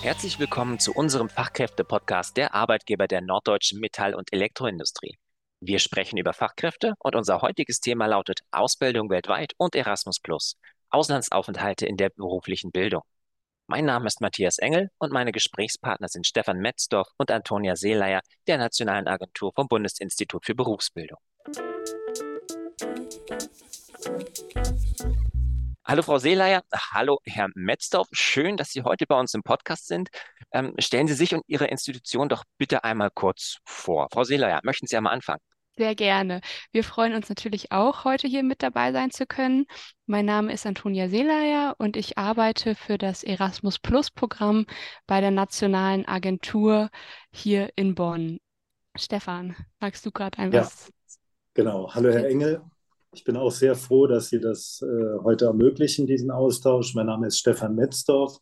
Herzlich willkommen zu unserem Fachkräfte-Podcast der Arbeitgeber der norddeutschen Metall- und Elektroindustrie. Wir sprechen über Fachkräfte und unser heutiges Thema lautet Ausbildung weltweit und Erasmus Plus, Auslandsaufenthalte in der beruflichen Bildung. Mein Name ist Matthias Engel und meine Gesprächspartner sind Stefan Metzdorf und Antonia Seeleier der Nationalen Agentur vom Bundesinstitut für Berufsbildung. Hallo Frau Seeleier, hallo Herr Metzdorf. Schön, dass Sie heute bei uns im Podcast sind. Ähm, stellen Sie sich und Ihre Institution doch bitte einmal kurz vor. Frau Seeleier, möchten Sie einmal anfangen? Sehr gerne. Wir freuen uns natürlich auch, heute hier mit dabei sein zu können. Mein Name ist Antonia Seeleier und ich arbeite für das Erasmus Plus Programm bei der Nationalen Agentur hier in Bonn. Stefan, magst du gerade ein ja, Genau. Hallo, Herr Engel. Ich bin auch sehr froh, dass Sie das äh, heute ermöglichen, diesen Austausch. Mein Name ist Stefan Metzdorf.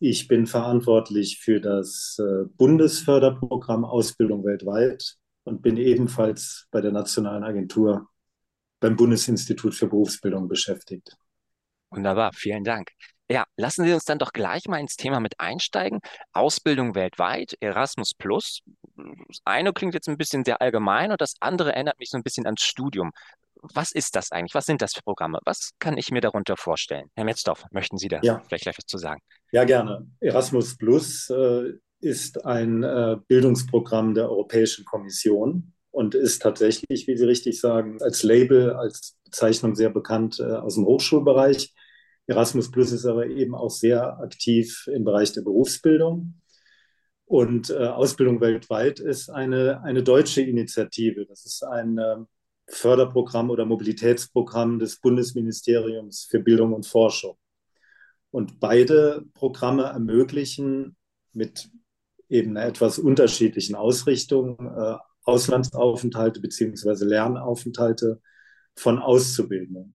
Ich bin verantwortlich für das äh, Bundesförderprogramm Ausbildung weltweit und bin ebenfalls bei der Nationalen Agentur beim Bundesinstitut für Berufsbildung beschäftigt. Wunderbar, vielen Dank. Ja, lassen Sie uns dann doch gleich mal ins Thema mit einsteigen. Ausbildung weltweit, Erasmus Plus. Das eine klingt jetzt ein bisschen sehr allgemein und das andere erinnert mich so ein bisschen ans Studium was ist das eigentlich? Was sind das für Programme? Was kann ich mir darunter vorstellen? Herr Metzdorf, möchten Sie da ja. vielleicht gleich was zu sagen? Ja, gerne. Erasmus Plus äh, ist ein äh, Bildungsprogramm der Europäischen Kommission und ist tatsächlich, wie Sie richtig sagen, als Label, als Bezeichnung sehr bekannt äh, aus dem Hochschulbereich. Erasmus Plus ist aber eben auch sehr aktiv im Bereich der Berufsbildung. Und äh, Ausbildung weltweit ist eine, eine deutsche Initiative. Das ist ein ähm, Förderprogramm oder Mobilitätsprogramm des Bundesministeriums für Bildung und Forschung. Und beide Programme ermöglichen mit eben einer etwas unterschiedlichen Ausrichtung äh, Auslandsaufenthalte bzw. Lernaufenthalte von Auszubildenden.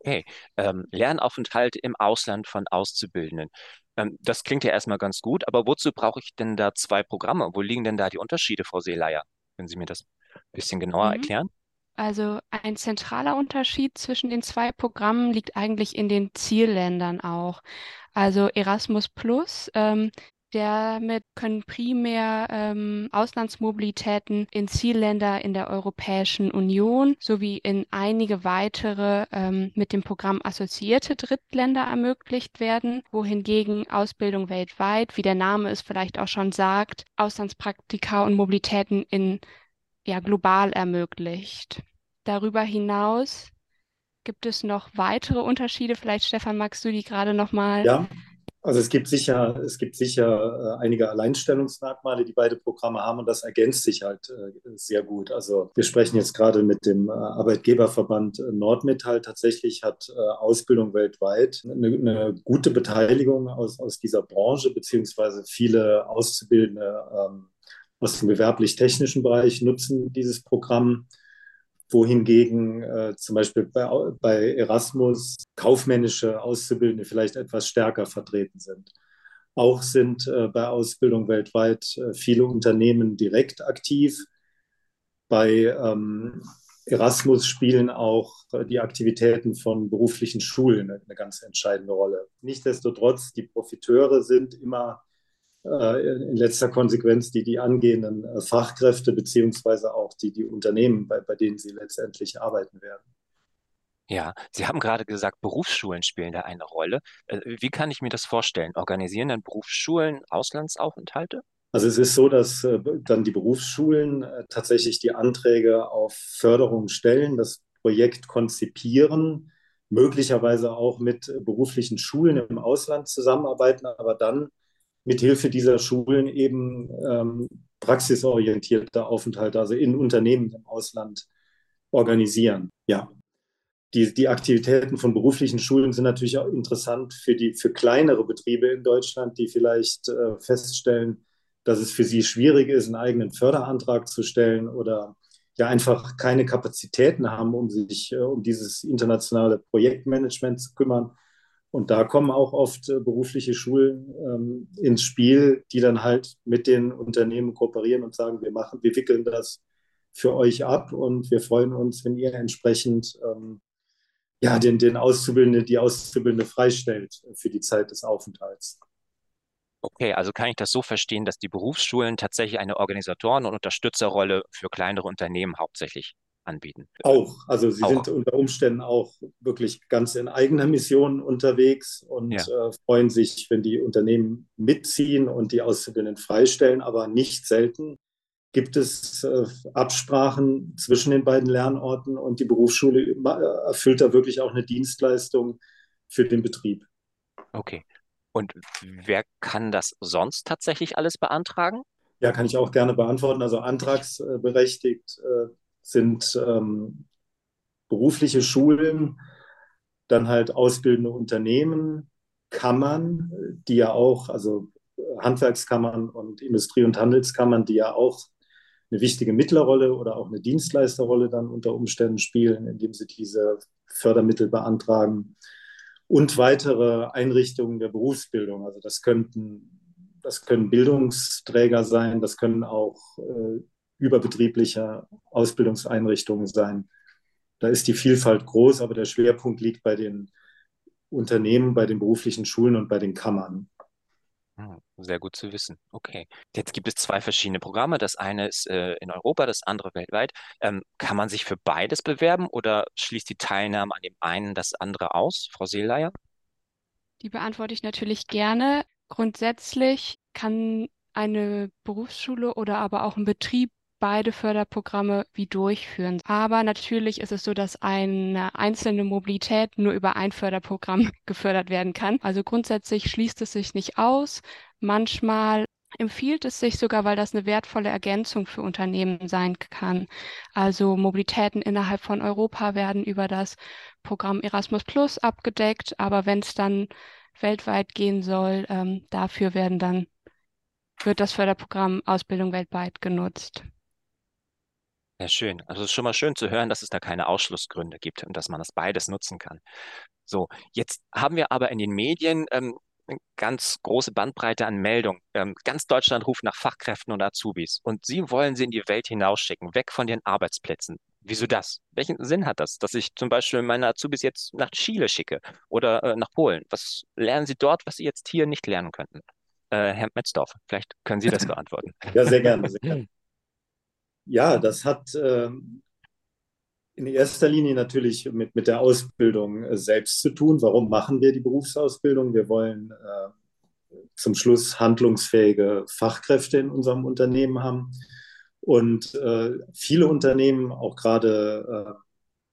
Okay, ähm, Lernaufenthalte im Ausland von Auszubildenden. Ähm, das klingt ja erstmal ganz gut, aber wozu brauche ich denn da zwei Programme? Wo liegen denn da die Unterschiede, Frau Seeleier? Können Sie mir das ein bisschen genauer mhm. erklären? Also ein zentraler Unterschied zwischen den zwei Programmen liegt eigentlich in den Zielländern auch. Also Erasmus Plus, ähm, damit können primär ähm, Auslandsmobilitäten in Zielländer in der Europäischen Union sowie in einige weitere ähm, mit dem Programm assoziierte Drittländer ermöglicht werden, wohingegen Ausbildung weltweit, wie der Name es vielleicht auch schon sagt, Auslandspraktika und Mobilitäten in ja, global ermöglicht. Darüber hinaus gibt es noch weitere Unterschiede. Vielleicht, Stefan, magst du die gerade nochmal? Ja, also es gibt sicher, es gibt sicher äh, einige Alleinstellungsmerkmale, die beide Programme haben und das ergänzt sich halt äh, sehr gut. Also wir sprechen jetzt gerade mit dem äh, Arbeitgeberverband Nordmetall. Tatsächlich hat Ausbildung weltweit eine, eine, gute Beteiligung aus, aus dieser Branche, beziehungsweise viele Auszubildende ähm, aus dem gewerblich-technischen Bereich nutzen dieses Programm, wohingegen äh, zum Beispiel bei, bei Erasmus kaufmännische Auszubildende vielleicht etwas stärker vertreten sind. Auch sind äh, bei Ausbildung weltweit äh, viele Unternehmen direkt aktiv. Bei ähm, Erasmus spielen auch äh, die Aktivitäten von beruflichen Schulen eine, eine ganz entscheidende Rolle. Nichtsdestotrotz, die Profiteure sind immer in letzter Konsequenz die, die angehenden äh, Fachkräfte beziehungsweise auch die, die Unternehmen, bei, bei denen sie letztendlich arbeiten werden. Ja, Sie haben gerade gesagt, Berufsschulen spielen da eine Rolle. Äh, wie kann ich mir das vorstellen? Organisieren dann Berufsschulen Auslandsaufenthalte? Also es ist so, dass dann die Berufsschulen tatsächlich die Anträge auf Förderung stellen, das Projekt konzipieren, möglicherweise auch mit beruflichen Schulen im Ausland zusammenarbeiten, aber dann mithilfe dieser Schulen eben ähm, praxisorientierte Aufenthalte, also in Unternehmen im Ausland organisieren. Ja. Die, die Aktivitäten von beruflichen Schulen sind natürlich auch interessant für, die, für kleinere Betriebe in Deutschland, die vielleicht äh, feststellen, dass es für sie schwierig ist, einen eigenen Förderantrag zu stellen oder ja einfach keine Kapazitäten haben, um sich äh, um dieses internationale Projektmanagement zu kümmern und da kommen auch oft äh, berufliche Schulen ähm, ins Spiel, die dann halt mit den Unternehmen kooperieren und sagen, wir machen, wir wickeln das für euch ab und wir freuen uns, wenn ihr entsprechend ähm, ja, den, den Auszubildenden, die Auszubildende freistellt für die Zeit des Aufenthalts. Okay, also kann ich das so verstehen, dass die Berufsschulen tatsächlich eine Organisatoren- und Unterstützerrolle für kleinere Unternehmen hauptsächlich anbieten? Auch. Also sie Auch. sind unter Umständen auch wirklich ganz in eigener Mission unterwegs und Ja. äh, freuen sich, wenn die Unternehmen mitziehen und die Auszubildenden freistellen, aber nicht selten gibt es äh, Absprachen zwischen den beiden Lernorten und die Berufsschule äh, erfüllt da wirklich auch eine Dienstleistung für den Betrieb. Okay. Und wer kann das sonst tatsächlich alles beantragen? Ja, kann ich auch gerne beantworten. Also antragsberechtigt äh, sind ähm, berufliche Schulen, dann halt ausbildende Unternehmen, Kammern, die ja auch, also Handwerkskammern und Industrie- und Handelskammern, die ja auch eine wichtige Mittlerrolle oder auch eine Dienstleisterrolle dann unter Umständen spielen, indem sie diese Fördermittel beantragen und weitere Einrichtungen der Berufsbildung. Also das könnten, das können Bildungsträger sein, das können auch äh, überbetriebliche Ausbildungseinrichtungen sein. Da ist die Vielfalt groß, aber der Schwerpunkt liegt bei den Unternehmen, bei den beruflichen Schulen und bei den Kammern. Hm, Sehr gut zu wissen. Okay. Jetzt gibt es zwei verschiedene Programme. Das eine ist äh, in Europa, das andere weltweit. Ähm, kann man sich für beides bewerben oder schließt die Teilnahme an dem einen das andere aus? Frau Seeleier? Die beantworte ich natürlich gerne. Grundsätzlich kann eine Berufsschule oder aber auch ein Betrieb beide Förderprogramme wie durchführen. Aber natürlich ist es so, dass eine einzelne Mobilität nur über ein Förderprogramm gefördert werden kann. Also grundsätzlich schließt es sich nicht aus. Manchmal empfiehlt es sich sogar, weil das eine wertvolle Ergänzung für Unternehmen sein kann. Also Mobilitäten innerhalb von Europa werden über das Programm Erasmus Plus abgedeckt, aber wenn es dann weltweit gehen soll, ähm, dafür werden dann wird das Förderprogramm Ausbildung weltweit genutzt. Ja, schön. Also es ist schon mal schön zu hören, dass es da keine Ausschlussgründe gibt und dass man das beides nutzen kann. So, jetzt haben wir aber in den Medien ähm, eine ganz große Bandbreite an Meldungen. Ähm, ganz Deutschland ruft nach Fachkräften und Azubis und Sie wollen sie in die Welt hinausschicken, weg von den Arbeitsplätzen. Wieso das? Welchen Sinn hat das, dass ich zum Beispiel meine Azubis jetzt nach Chile schicke oder äh, nach Polen? Was lernen Sie dort, was Sie jetzt hier nicht lernen könnten? Äh, Herr Metzdorf, vielleicht können Sie das beantworten. Ja, sehr gerne. Sehr gerne. Ja, das hat ähm, in erster Linie natürlich mit, mit der Ausbildung äh, selbst zu tun. Warum machen wir die Berufsausbildung? Wir wollen äh, zum Schluss handlungsfähige Fachkräfte in unserem Unternehmen haben. Und äh, viele Unternehmen, auch gerade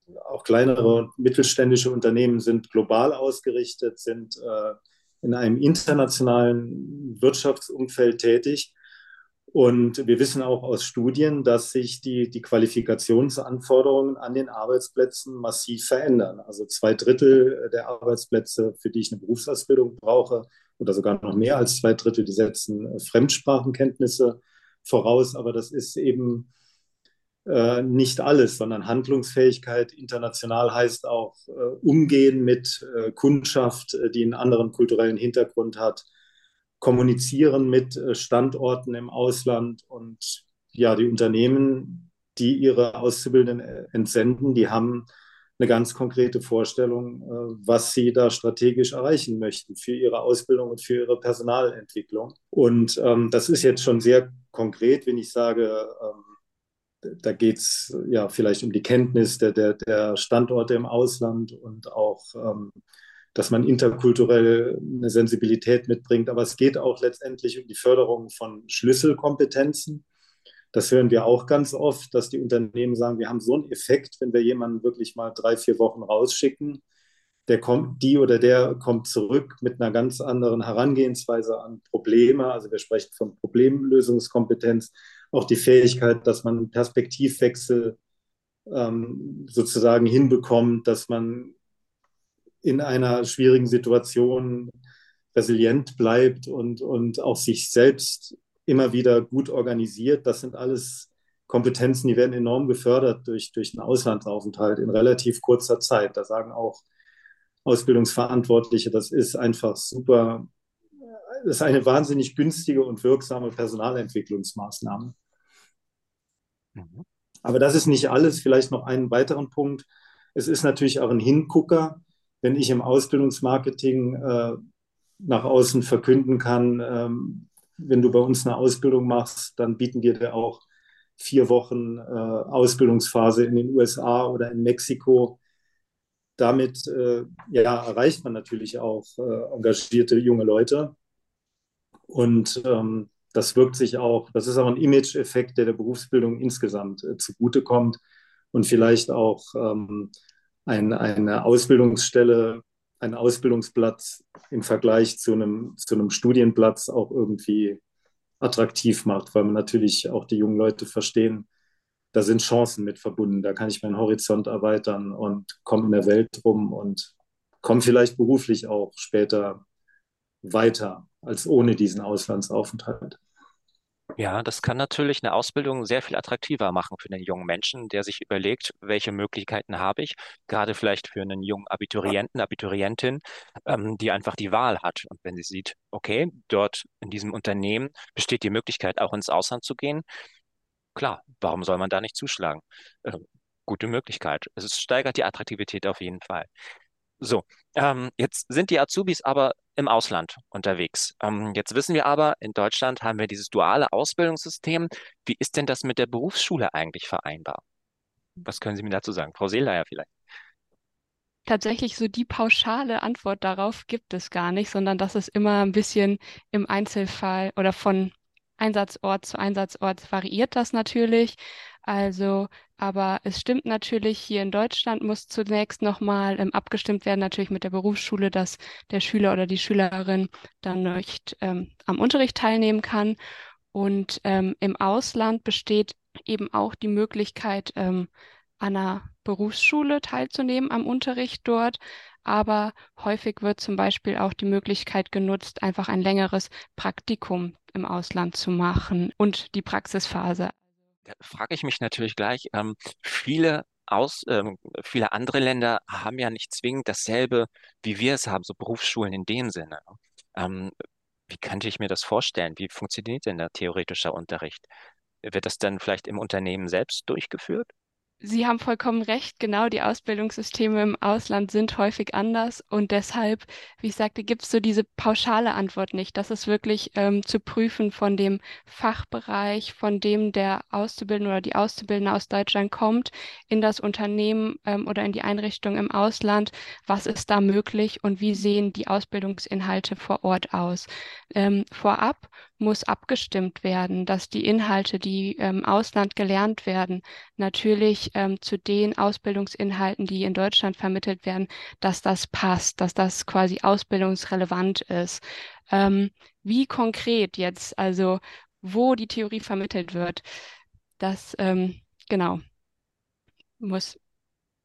äh, auch kleinere und mittelständische Unternehmen, sind global ausgerichtet, sind äh, in einem internationalen Wirtschaftsumfeld tätig. Und wir wissen auch aus Studien, dass sich die, die Qualifikationsanforderungen an den Arbeitsplätzen massiv verändern. Also zwei Drittel der Arbeitsplätze, für die ich eine Berufsausbildung brauche, oder sogar noch mehr als zwei Drittel, die setzen Fremdsprachenkenntnisse voraus. Aber das ist eben äh, nicht alles, sondern Handlungsfähigkeit international heißt auch äh, Umgehen mit äh, Kundschaft, äh, die einen anderen kulturellen Hintergrund hat kommunizieren mit äh, Standorten im Ausland und ja, die Unternehmen, die ihre Auszubildenden äh, entsenden, die haben eine ganz konkrete Vorstellung, äh, was sie da strategisch erreichen möchten für ihre Ausbildung und für ihre Personalentwicklung. Und ähm, das ist jetzt schon sehr konkret, wenn ich sage, ähm, da geht es ja vielleicht um die Kenntnis der, der, der Standorte im Ausland und auch ähm, dass man interkulturell eine Sensibilität mitbringt. Aber es geht auch letztendlich um die Förderung von Schlüsselkompetenzen. Das hören wir auch ganz oft, dass die Unternehmen sagen, wir haben so einen Effekt, wenn wir jemanden wirklich mal drei, vier Wochen rausschicken. Der kommt, die oder der kommt zurück mit einer ganz anderen Herangehensweise an Probleme. Also wir sprechen von Problemlösungskompetenz, auch die Fähigkeit, dass man Perspektivwechsel ähm, sozusagen hinbekommt, dass man in einer schwierigen Situation resilient bleibt und, und auch sich selbst immer wieder gut organisiert. Das sind alles Kompetenzen, die werden enorm gefördert durch, durch einen Auslandsaufenthalt in relativ kurzer Zeit. Da sagen auch Ausbildungsverantwortliche, das ist einfach super, das ist eine wahnsinnig günstige und wirksame Personalentwicklungsmaßnahme. Mhm. Aber das ist nicht alles. Vielleicht noch einen weiteren Punkt. Es ist natürlich auch ein Hingucker wenn ich im Ausbildungsmarketing äh, nach außen verkünden kann, ähm, wenn du bei uns eine Ausbildung machst, dann bieten wir dir auch vier Wochen äh, Ausbildungsphase in den USA oder in Mexiko. Damit äh, ja, erreicht man natürlich auch äh, engagierte junge Leute. Und ähm, das wirkt sich auch, das ist auch ein Image-Effekt, der der Berufsbildung insgesamt äh, zugutekommt und vielleicht auch ähm, ein, eine Ausbildungsstelle, ein Ausbildungsplatz im Vergleich zu einem, zu einem Studienplatz auch irgendwie attraktiv macht, weil man natürlich auch die jungen Leute verstehen, da sind Chancen mit verbunden, da kann ich meinen Horizont erweitern und komme in der Welt rum und komme vielleicht beruflich auch später weiter als ohne diesen Auslandsaufenthalt. Ja, das kann natürlich eine Ausbildung sehr viel attraktiver machen für einen jungen Menschen, der sich überlegt, welche Möglichkeiten habe ich, gerade vielleicht für einen jungen Abiturienten, Abiturientin, ähm, die einfach die Wahl hat. Und wenn sie sieht, okay, dort in diesem Unternehmen besteht die Möglichkeit, auch ins Ausland zu gehen, klar, warum soll man da nicht zuschlagen? Äh, gute Möglichkeit. Es steigert die Attraktivität auf jeden Fall. So, ähm, jetzt sind die Azubis aber im Ausland unterwegs. Ähm, jetzt wissen wir aber, in Deutschland haben wir dieses duale Ausbildungssystem. Wie ist denn das mit der Berufsschule eigentlich vereinbar? Was können Sie mir dazu sagen? Frau Seeleier vielleicht. Tatsächlich so die pauschale Antwort darauf gibt es gar nicht, sondern das ist immer ein bisschen im Einzelfall oder von Einsatzort zu Einsatzort variiert das natürlich. Also, aber es stimmt natürlich, hier in Deutschland muss zunächst nochmal ähm, abgestimmt werden, natürlich mit der Berufsschule, dass der Schüler oder die Schülerin dann nicht ähm, am Unterricht teilnehmen kann. Und ähm, im Ausland besteht eben auch die Möglichkeit, ähm, an einer Berufsschule teilzunehmen am Unterricht dort. Aber häufig wird zum Beispiel auch die Möglichkeit genutzt, einfach ein längeres Praktikum im Ausland zu machen und die Praxisphase frage ich mich natürlich gleich, ähm, viele aus, ähm, viele andere Länder haben ja nicht zwingend dasselbe, wie wir es haben, so Berufsschulen in dem Sinne. Ähm, wie könnte ich mir das vorstellen? Wie funktioniert denn der theoretische Unterricht? Wird das dann vielleicht im Unternehmen selbst durchgeführt? Sie haben vollkommen recht, genau, die Ausbildungssysteme im Ausland sind häufig anders und deshalb, wie ich sagte, gibt es so diese pauschale Antwort nicht. Das ist wirklich ähm, zu prüfen von dem Fachbereich, von dem der Auszubildende oder die Auszubildende aus Deutschland kommt, in das Unternehmen ähm, oder in die Einrichtung im Ausland. Was ist da möglich und wie sehen die Ausbildungsinhalte vor Ort aus? Ähm, vorab muss abgestimmt werden, dass die Inhalte, die im Ausland gelernt werden, natürlich ähm, zu den Ausbildungsinhalten, die in Deutschland vermittelt werden, dass das passt, dass das quasi ausbildungsrelevant ist. Ähm, wie konkret jetzt, also wo die Theorie vermittelt wird, das ähm, genau muss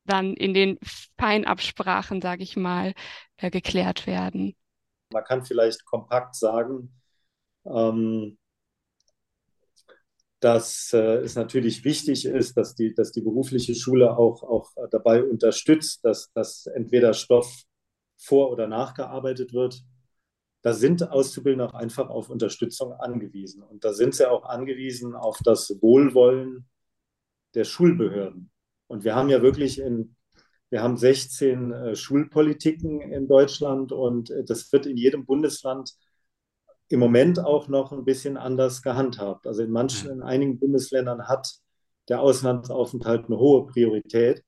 dann in den Feinabsprachen, sage ich mal, äh, geklärt werden. Man kann vielleicht kompakt sagen, ähm, dass äh, es natürlich wichtig ist, dass die, dass die berufliche Schule auch, auch dabei unterstützt, dass, dass entweder Stoff vor- oder nachgearbeitet wird. Da sind Auszubildende auch einfach auf Unterstützung angewiesen. Und da sind sie auch angewiesen auf das Wohlwollen der Schulbehörden. Und wir haben ja wirklich in, wir haben 16 äh, Schulpolitiken in Deutschland und äh, das wird in jedem Bundesland im Moment auch noch ein bisschen anders gehandhabt. Also in manchen, in einigen Bundesländern hat der Auslandsaufenthalt eine hohe Priorität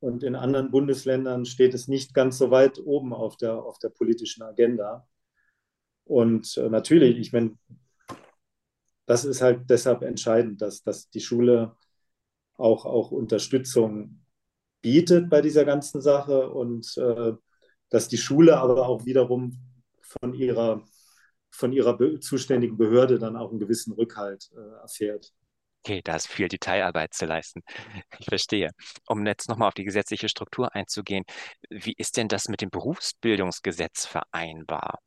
und in anderen Bundesländern steht es nicht ganz so weit oben auf der, auf der politischen Agenda. Und äh, natürlich, ich meine, das ist halt deshalb entscheidend, dass, dass die Schule auch, auch Unterstützung bietet bei dieser ganzen Sache und äh, dass die Schule aber auch wiederum von ihrer von ihrer be zuständigen Behörde dann auch einen gewissen Rückhalt äh, erfährt. Okay, da ist viel Detailarbeit zu leisten. Ich verstehe. Um jetzt nochmal auf die gesetzliche Struktur einzugehen, wie ist denn das mit dem Berufsbildungsgesetz vereinbar?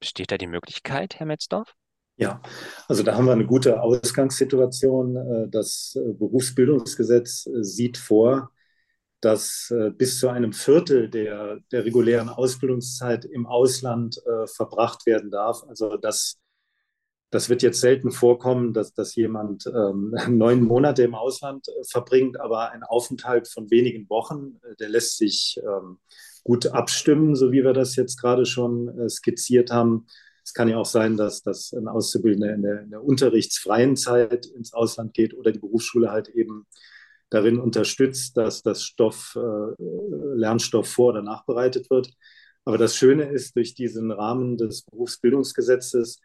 Besteht da die Möglichkeit, Herr Metzdorf? Ja, also da haben wir eine gute Ausgangssituation. Äh, das äh, Berufsbildungsgesetz äh, sieht vor, dass äh, bis zu einem Viertel der, der regulären Ausbildungszeit im Ausland äh, verbracht werden darf. Also das, das wird jetzt selten vorkommen, dass, dass jemand ähm, neun Monate im Ausland äh, verbringt, aber ein Aufenthalt von wenigen Wochen, äh, der lässt sich ähm, gut abstimmen, so wie wir das jetzt gerade schon äh, skizziert haben. Es kann ja auch sein, dass, dass ein Auszubildender in der, in der unterrichtsfreien Zeit ins Ausland geht oder die Berufsschule halt eben darin unterstützt, dass das Stoff, äh, Lernstoff vor- oder nachbereitet wird. Aber das Schöne ist, durch diesen Rahmen des Berufsbildungsgesetzes,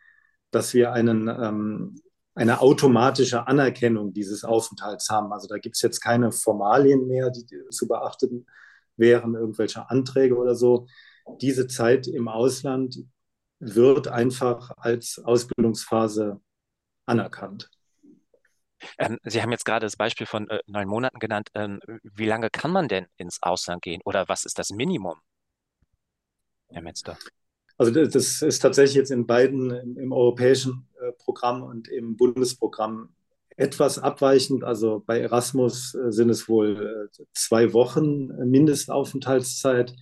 dass wir einen, ähm, eine automatische Anerkennung dieses Aufenthalts haben. Also da gibt es jetzt keine Formalien mehr, die zu beachten wären, irgendwelche Anträge oder so. Diese Zeit im Ausland wird einfach als Ausbildungsphase anerkannt. Ähm, Sie haben jetzt gerade das Beispiel von äh, neun Monaten genannt. Ähm, wie lange kann man denn ins Ausland gehen oder was ist das Minimum, Herr Metzger? Also das ist tatsächlich jetzt in beiden, im, im europäischen äh, Programm und im Bundesprogramm etwas abweichend. Also bei Erasmus äh, sind es wohl äh, zwei Wochen Mindestaufenthaltszeit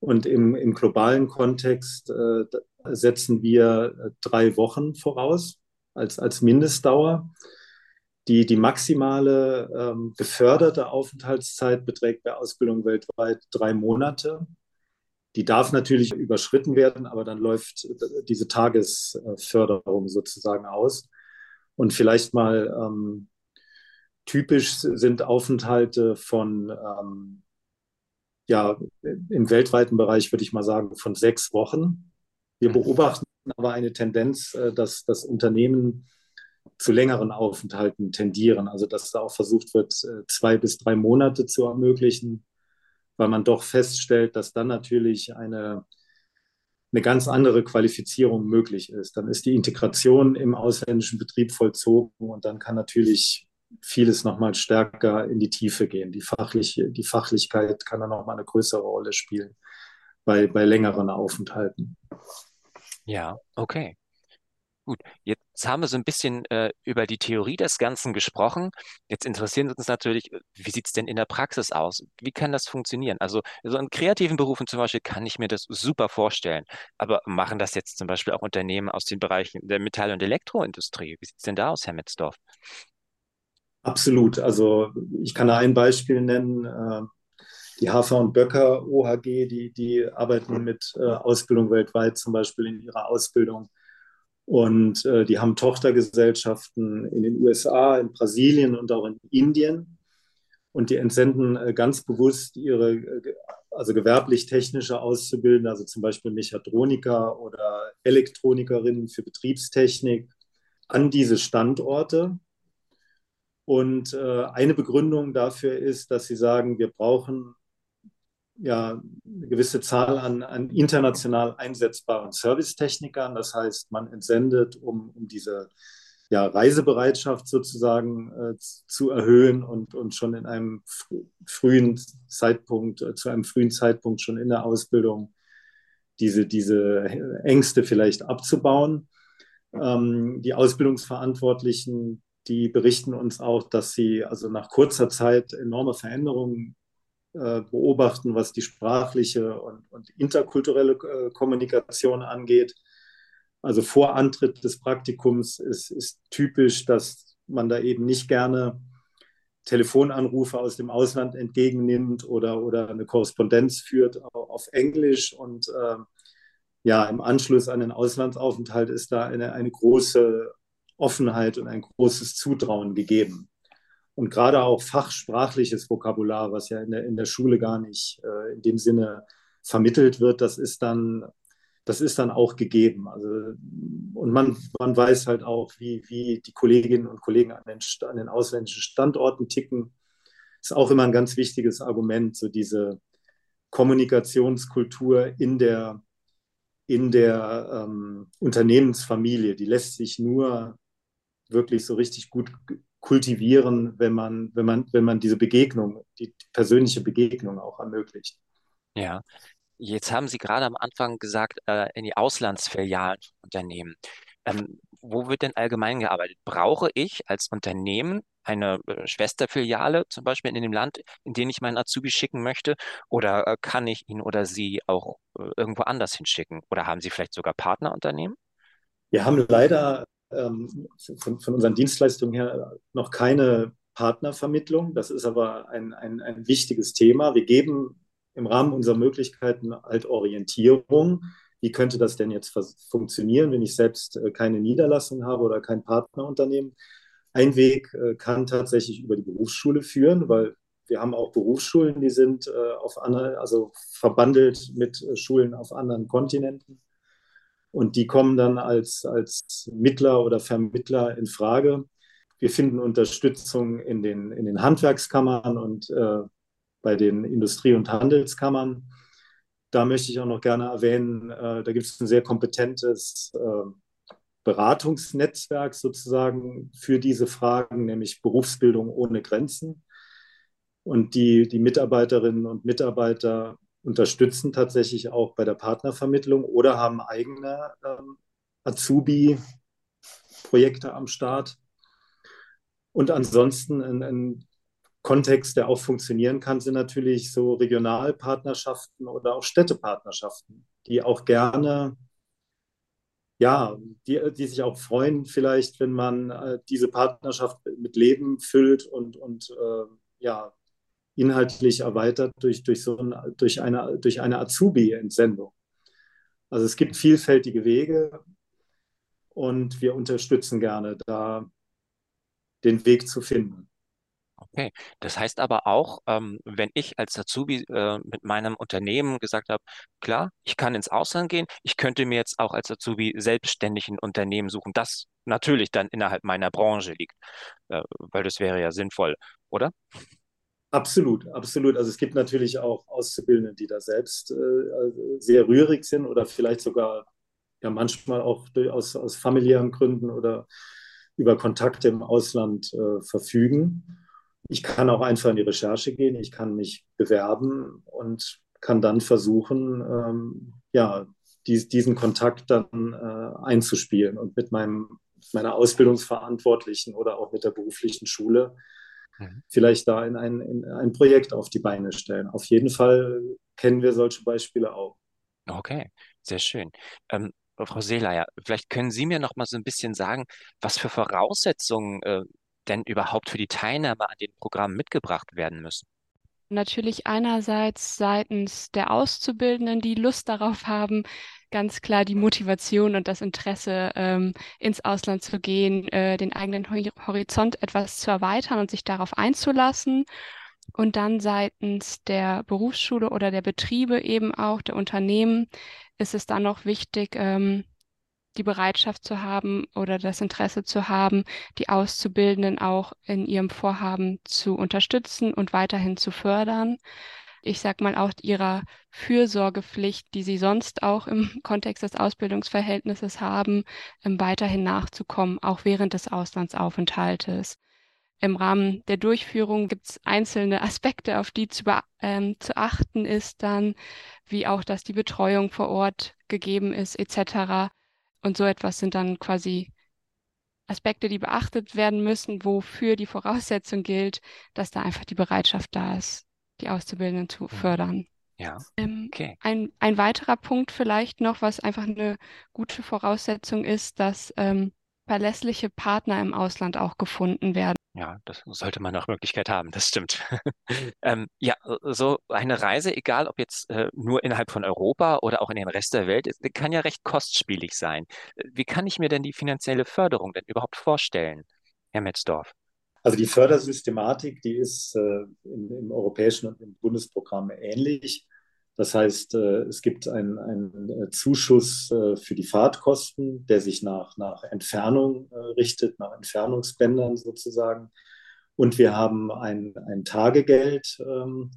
und im, im globalen Kontext äh, setzen wir äh, drei Wochen voraus als, als Mindestdauer. Die, die maximale ähm, geförderte Aufenthaltszeit beträgt bei Ausbildung weltweit drei Monate. Die darf natürlich überschritten werden, aber dann läuft diese Tagesförderung sozusagen aus. Und vielleicht mal ähm, typisch sind Aufenthalte von, ähm, ja, im weltweiten Bereich würde ich mal sagen, von sechs Wochen. Wir mhm. beobachten aber eine Tendenz, äh, dass das Unternehmen zu längeren Aufenthalten tendieren. Also dass da auch versucht wird, äh, zwei bis drei Monate zu ermöglichen, weil man doch feststellt, dass dann natürlich eine, eine ganz andere Qualifizierung möglich ist. Dann ist die Integration im ausländischen Betrieb vollzogen und dann kann natürlich vieles nochmal stärker in die Tiefe gehen. Die, fachliche, die Fachlichkeit kann dann nochmal eine größere Rolle spielen bei, bei längeren Aufenthalten. Ja, okay. Gut, jetzt haben wir so ein bisschen äh, über die Theorie des Ganzen gesprochen. Jetzt interessiert uns natürlich, äh, wie sieht es denn in der Praxis aus? Wie kann das funktionieren? Also so in kreativen Berufen zum Beispiel kann ich mir das super vorstellen. Aber machen das jetzt zum Beispiel auch Unternehmen aus den Bereichen der Metall- und Elektroindustrie? Wie sieht es denn da aus, Herr Metzdorf? Absolut. Also ich kann da ein Beispiel nennen. Äh, die Hafer und Böcker OHG, die, die arbeiten mit äh, Ausbildung weltweit, zum Beispiel in ihrer Ausbildung und äh, die haben Tochtergesellschaften in den USA, in Brasilien und auch in Indien. Und die entsenden äh, ganz bewusst ihre, äh, also gewerblich-technische Auszubildende, also zum Beispiel Mechatroniker oder Elektronikerinnen für Betriebstechnik, an diese Standorte. Und äh, eine Begründung dafür ist, dass sie sagen, wir brauchen ja eine gewisse Zahl an, an international einsetzbaren Servicetechnikern. Das heißt, man entsendet, um, um diese ja, Reisebereitschaft sozusagen äh, zu erhöhen und, und schon in einem frühen Zeitpunkt, äh, zu einem frühen Zeitpunkt schon in der Ausbildung diese, diese Ängste vielleicht abzubauen. Ähm, die Ausbildungsverantwortlichen, die berichten uns auch, dass sie also nach kurzer Zeit enorme Veränderungen beobachten, was die sprachliche und, und interkulturelle äh, Kommunikation angeht. Also vor Antritt des Praktikums ist, ist typisch, dass man da eben nicht gerne Telefonanrufe aus dem Ausland entgegennimmt oder, oder eine Korrespondenz führt auf Englisch. Und äh, ja, im Anschluss an den Auslandsaufenthalt ist da eine, eine große Offenheit und ein großes Zutrauen gegeben und gerade auch fachsprachliches Vokabular, was ja in der, in der Schule gar nicht äh, in dem Sinne vermittelt wird, das ist dann, das ist dann auch gegeben. Also, und man, man weiß halt auch, wie, wie die Kolleginnen und Kollegen an den, an den ausländischen Standorten ticken. Ist auch immer ein ganz wichtiges Argument, so diese Kommunikationskultur in der, in der ähm, Unternehmensfamilie, die lässt sich nur wirklich so richtig gut kultivieren, wenn man, wenn man, wenn man diese Begegnung, die persönliche Begegnung auch ermöglicht. Ja, jetzt haben Sie gerade am Anfang gesagt, äh, in die Auslandsfilialen Unternehmen. Ähm, wo wird denn allgemein gearbeitet? Brauche ich als Unternehmen eine äh, Schwesterfiliale zum Beispiel in dem Land, in dem ich meinen Azubi schicken möchte? Oder äh, kann ich ihn oder sie auch äh, irgendwo anders hinschicken? Oder haben Sie vielleicht sogar Partnerunternehmen? Wir haben leider ähm, von, von, unseren Dienstleistungen her noch keine Partnervermittlung. Das ist aber ein, ein, ein wichtiges Thema. Wir geben im Rahmen unserer Möglichkeiten halt Orientierung. Wie könnte das denn jetzt funktionieren, wenn ich selbst äh, keine Niederlassung habe oder kein Partnerunternehmen? Ein Weg äh, kann tatsächlich über die Berufsschule führen, weil wir haben auch Berufsschulen, die sind äh, auf andere, also verbandelt mit Schulen auf anderen Kontinenten. Und die kommen dann als, als Mittler oder Vermittler in Frage. Wir finden Unterstützung in den, in den Handwerkskammern und äh, bei den Industrie- und Handelskammern. Da möchte ich auch noch gerne erwähnen, äh, da gibt es ein sehr kompetentes äh, Beratungsnetzwerk sozusagen für diese Fragen, nämlich Berufsbildung ohne Grenzen. Und die, die Mitarbeiterinnen und Mitarbeiter unterstützen tatsächlich auch bei der Partnervermittlung oder haben eigene ähm, Azubi-Projekte am Start. Und ansonsten ein, ein Kontext, der auch funktionieren kann, sind natürlich so Regionalpartnerschaften oder auch Städtepartnerschaften, die auch gerne, ja, die, die sich auch freuen, vielleicht, wenn man äh, diese Partnerschaft mit Leben füllt und, und äh, ja, inhaltlich erweitert durch, durch, so ein, durch eine, durch eine Azubi-Entsendung. Also es gibt vielfältige Wege und wir unterstützen gerne da den Weg zu finden. Okay, das heißt aber auch, ähm, wenn ich als Azubi äh, mit meinem Unternehmen gesagt habe, klar, ich kann ins Ausland gehen, ich könnte mir jetzt auch als Azubi selbstständig ein Unternehmen suchen, das natürlich dann innerhalb meiner Branche liegt, äh, weil das wäre ja sinnvoll, oder? Absolut, absolut. Also es gibt natürlich auch Auszubildende, die da selbst äh, sehr rührig sind oder vielleicht sogar ja manchmal auch aus, aus familiären Gründen oder über Kontakte im Ausland äh, verfügen. Ich kann auch einfach in die Recherche gehen, ich kann mich bewerben und kann dann versuchen, ähm, ja, dies, diesen Kontakt dann äh, einzuspielen und mit meinem, meiner Ausbildungsverantwortlichen oder auch mit der beruflichen Schule mhm. vielleicht da in ein, in ein Projekt auf die Beine stellen. Auf jeden Fall kennen wir solche Beispiele auch. Okay, sehr schön. Ähm, Frau Seeleier, vielleicht können Sie mir noch mal so ein bisschen sagen, was für Voraussetzungen äh, denn überhaupt für die Teilnahme an den Programmen mitgebracht werden müssen? Natürlich einerseits seitens der Auszubildenden, die Lust darauf haben, ganz klar die Motivation und das Interesse, ähm, ins Ausland zu gehen, äh, den eigenen Horizont etwas zu erweitern und sich darauf einzulassen. Und dann seitens der Berufsschule oder der Betriebe eben auch, der Unternehmen, ist es dann noch wichtig, ähm, die Bereitschaft zu haben oder das Interesse zu haben, die Auszubildenden auch in ihrem Vorhaben zu unterstützen und weiterhin zu fördern. Ich sag mal auch ihrer Fürsorgepflicht, die sie sonst auch im Kontext des Ausbildungsverhältnisses haben, ähm, weiterhin nachzukommen, auch während des Auslandsaufenthaltes. Im Rahmen der Durchführung gibt es einzelne Aspekte, auf die zu, ähm, zu achten ist dann, wie auch, dass die Betreuung vor Ort gegeben ist, etc. Und so etwas sind dann quasi Aspekte, die beachtet werden müssen, wofür die Voraussetzung gilt, dass da einfach die Bereitschaft da ist, die Auszubildenden zu fördern. Ja. Ähm, okay. Ein, ein weiterer Punkt vielleicht noch, was einfach eine gute Voraussetzung ist, dass ähm, verlässliche Partner im Ausland auch gefunden werden. Ja, das sollte man nach Möglichkeit haben, das stimmt. ähm, ja, so eine Reise, egal ob jetzt äh, nur innerhalb von Europa oder auch in den Rest der Welt, kann ja recht kostspielig sein. Wie kann ich mir denn die finanzielle Förderung denn überhaupt vorstellen, Herr Metzdorf? Also die Fördersystematik, die ist äh, im, im, europäischen und im Bundesprogramm ähnlich. Das heißt, äh, es gibt einen, einen äh, Zuschuss äh, für die Fahrtkosten, der sich nach, nach Entfernung richtet, nach Entfernungsbändern sozusagen. Und wir haben ein, ein Tagegeld, ähm,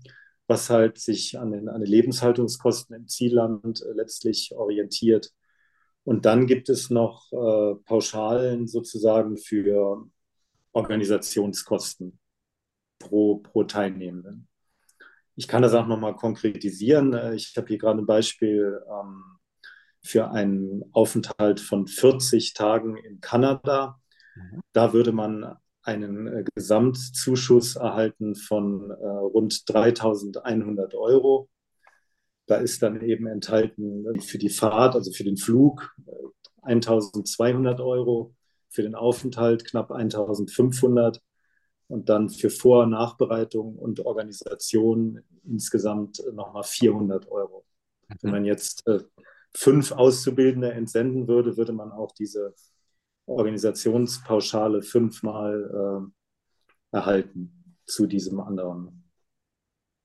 was halt sich an den, an den Lebenshaltungskosten im Zielland letztlich orientiert. Und dann gibt es noch Pauschalen sozusagen für Organisationskosten pro, pro Teilnehmenden. Ich kann das auch nochmal konkretisieren. Äh, ich habe hier gerade ein Beispiel ähm, für einen Aufenthalt von 40 Tagen in Kanada. Mhm. Da würde man einen äh, Gesamtzuschuss erhalten von äh, rund 3100 Euro. Da ist dann eben enthalten für die Fahrt, also für den Flug, 1200 Euro, für den Aufenthalt knapp 1500 und dann für Vor- und Nachbereitung und Organisation insgesamt nochmal 400 Euro. Mhm. Wenn man jetzt äh, fünf Auszubildende entsenden würde, würde man auch diese Organisationspauschale fünfmal äh, erhalten zu diesem anderen,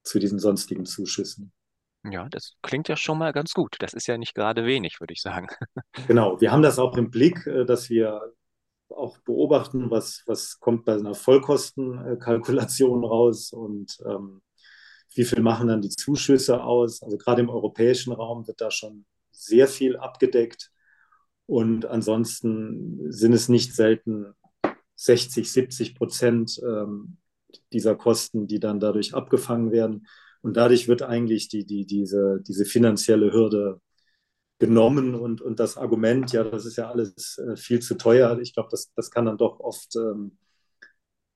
zu diesen sonstigen Zuschüssen. Ja, das klingt ja schon mal ganz gut. Das ist ja nicht gerade wenig, würde ich sagen. Genau, wir haben das auch im Blick, äh, dass wir auch beobachten, was, was kommt bei einer Vollkostenkalkulation raus und ähm, wie viel machen dann die Zuschüsse aus. Also gerade im europäischen Raum wird da schon sehr viel abgedeckt. Und ansonsten sind es nicht selten 60, 70 Prozent ähm, dieser Kosten, die dann dadurch abgefangen werden. Und dadurch wird eigentlich die, die, diese, diese finanzielle Hürde genommen und, und das Argument, ja, das ist ja alles äh, viel zu teuer. Ich glaube, das, das kann dann doch oft ähm,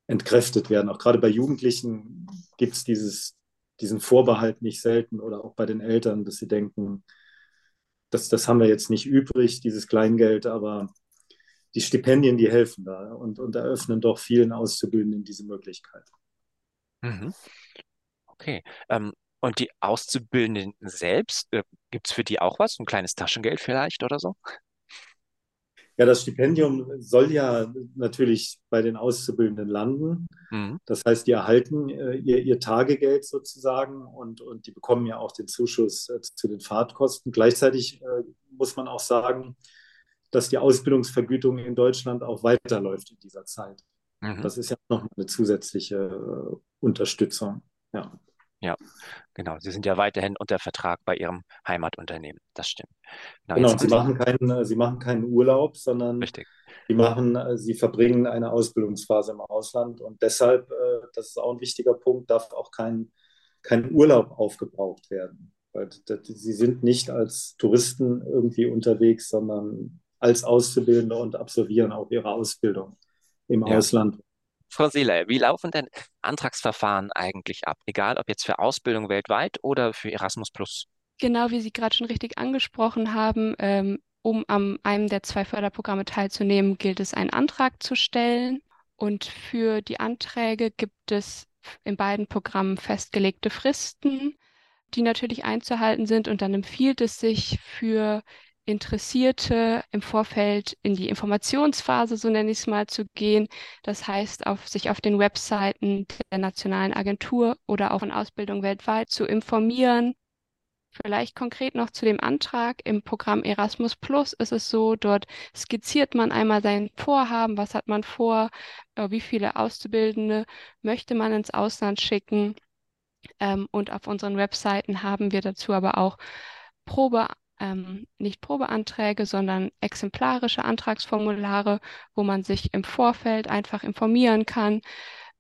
entkräftet werden. Auch gerade bei Jugendlichen gibt es diesen Vorbehalt nicht selten oder auch bei den Eltern, dass sie denken, das, das haben wir jetzt nicht übrig, dieses Kleingeld, aber die Stipendien, die helfen da und, und eröffnen doch vielen Auszubildenden diese Möglichkeit. Mhm. Okay. Ähm, und die Auszubildenden selbst, äh, gibt es für die auch was? Ein kleines Taschengeld vielleicht oder so? Ja, das Stipendium soll ja natürlich bei den Auszubildenden landen. Mhm. Das heißt, die erhalten äh, ihr, ihr, Tagegeld sozusagen und, und die bekommen ja auch den Zuschuss äh, zu den Fahrtkosten. Gleichzeitig äh, muss man auch sagen, dass die Ausbildungsvergütung in Deutschland auch weiterläuft in dieser Zeit. Mhm. Das ist ja noch eine zusätzliche äh, Unterstützung. Ja. Ja, genau. Sie sind ja weiterhin unter Vertrag bei Ihrem Heimatunternehmen. Das stimmt. Genau, genau Sie, machen keinen, Sie machen keinen Urlaub, sondern Richtig. Sie, machen, Sie verbringen eine Ausbildungsphase im Ausland und deshalb, äh, das ist auch ein wichtiger Punkt, darf auch kein, kein Urlaub aufgebraucht werden. Weil Sie sind nicht als Touristen irgendwie unterwegs, sondern als Auszubildende und absolvieren auch ihre Ausbildung im ja. Ausland Frau Seeler, wie laufen denn Antragsverfahren eigentlich ab? Egal ob jetzt für Ausbildung weltweit oder für Erasmus Plus? Genau, wie Sie gerade schon richtig angesprochen haben, ähm, um an einem der zwei Förderprogramme teilzunehmen, gilt es, einen Antrag zu stellen. Und für die Anträge gibt es in beiden Programmen festgelegte Fristen, die natürlich einzuhalten sind. Und dann empfiehlt es sich für Interessierte im Vorfeld in die Informationsphase, so nenne ich es mal, zu gehen. Das heißt, auf sich auf den Webseiten der nationalen Agentur oder auch in Ausbildung weltweit zu informieren. Vielleicht konkret noch zu dem Antrag. Im Programm Erasmus Plus ist es so, dort skizziert man einmal sein Vorhaben, was hat man vor, äh, wie viele Auszubildende möchte man ins Ausland schicken. Ähm, und auf unseren Webseiten haben wir dazu aber auch Probe ähm, nicht Probeanträge, sondern exemplarische Antragsformulare, wo man sich im Vorfeld einfach informieren kann,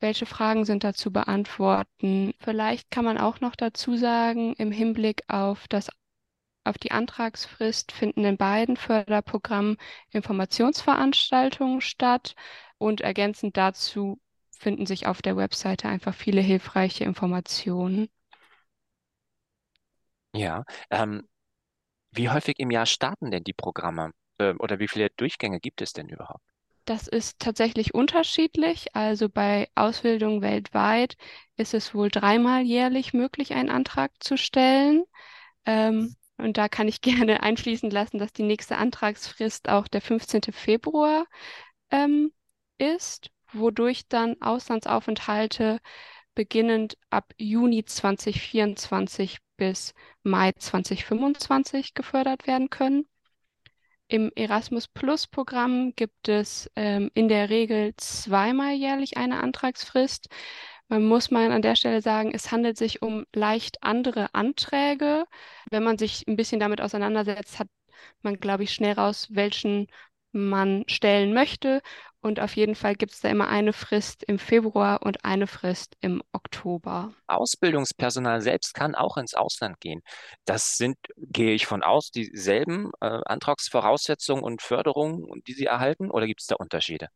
welche Fragen sind da zu beantworten. Vielleicht kann man auch noch dazu sagen, im Hinblick auf das auf die Antragsfrist finden in beiden Förderprogrammen Informationsveranstaltungen statt und ergänzend dazu finden sich auf der Webseite einfach viele hilfreiche Informationen. Ja, ähm, wie häufig im Jahr starten denn die Programme? Ähm, oder wie viele Durchgänge gibt es denn überhaupt? Das ist tatsächlich unterschiedlich. Also bei Ausbildung weltweit ist es wohl dreimal jährlich möglich, einen Antrag zu stellen. Ähm, und da kann ich gerne einschließen lassen, dass die nächste Antragsfrist auch der 15. Februar ähm, ist, wodurch dann Auslandsaufenthalte beginnend ab Juni 2024 bis Mai 2025 gefördert werden können. Im Erasmus Plus Programm gibt es ähm, in der Regel zweimal jährlich eine Antragsfrist. Man muss mal an der Stelle sagen, es handelt sich um leicht andere Anträge. Wenn man sich ein bisschen damit auseinandersetzt, hat man, glaube ich, schnell raus, welchen man stellen möchte. Und auf jeden Fall gibt es da immer eine Frist im Februar und eine Frist im Oktober. Ausbildungspersonal selbst kann auch ins Ausland gehen. Das sind, gehe ich von aus, dieselben äh, Antragsvoraussetzungen und Förderungen, die sie erhalten, oder gibt es da Unterschiede?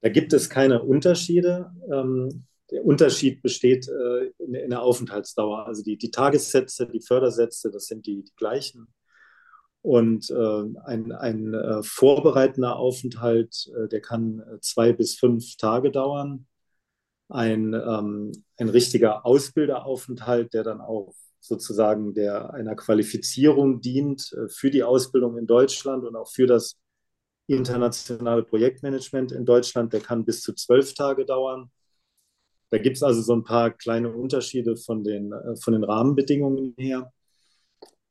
Da gibt es keine Unterschiede. Ähm, der Unterschied besteht äh, in, in, der Aufenthaltsdauer. Also die, die Tagessätze, die Fördersätze, das sind die, die gleichen. Und äh, ein, ein äh, vorbereitender Aufenthalt, äh, der kann zwei bis fünf Tage dauern. Ein, ähm, ein richtiger Ausbilderaufenthalt, der dann auch sozusagen der einer Qualifizierung dient für die Ausbildung in Deutschland und auch für das internationale Projektmanagement in Deutschland, der kann bis zu zwölf Tage dauern. Da gibt es also so ein paar kleine Unterschiede von den, von den Rahmenbedingungen her,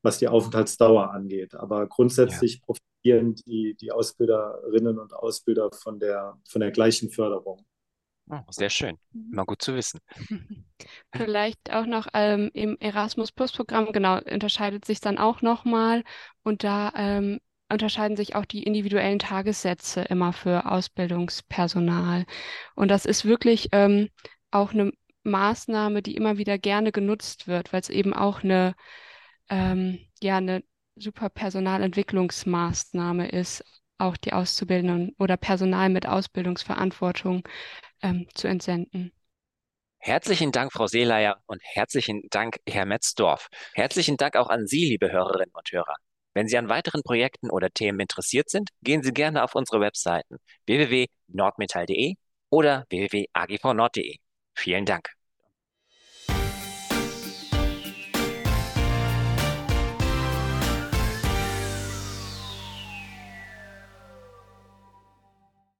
was die Aufenthaltsdauer angeht. Aber grundsätzlich ja. profitieren die, die Ausbilderinnen und Ausbilder von der, von der gleichen Förderung. Oh, sehr schön. Mhm. Mal gut zu wissen. Vielleicht auch noch ähm, im Erasmus Plus Programm, genau, unterscheidet sich dann auch nochmal. Und da ähm, unterscheiden sich auch die individuellen Tagessätze immer für Ausbildungspersonal. Und das ist wirklich ähm, auch eine Maßnahme, die immer wieder gerne genutzt wird, weil es eben auch eine, ähm, ja, eine super Personalentwicklungsmaßnahme ist, auch die Auszubildenden oder Personal mit Ausbildungsverantwortung ähm, zu entsenden. Herzlichen Dank, Frau Seeleier, und herzlichen Dank, Herr Metzdorf. Herzlichen Dank auch an Sie, liebe Hörerinnen und Hörer. Wenn Sie an weiteren Projekten oder Themen interessiert sind, gehen Sie gerne auf unsere Webseiten www.nordmetall.de oder www.agvnord.de. Vielen Dank.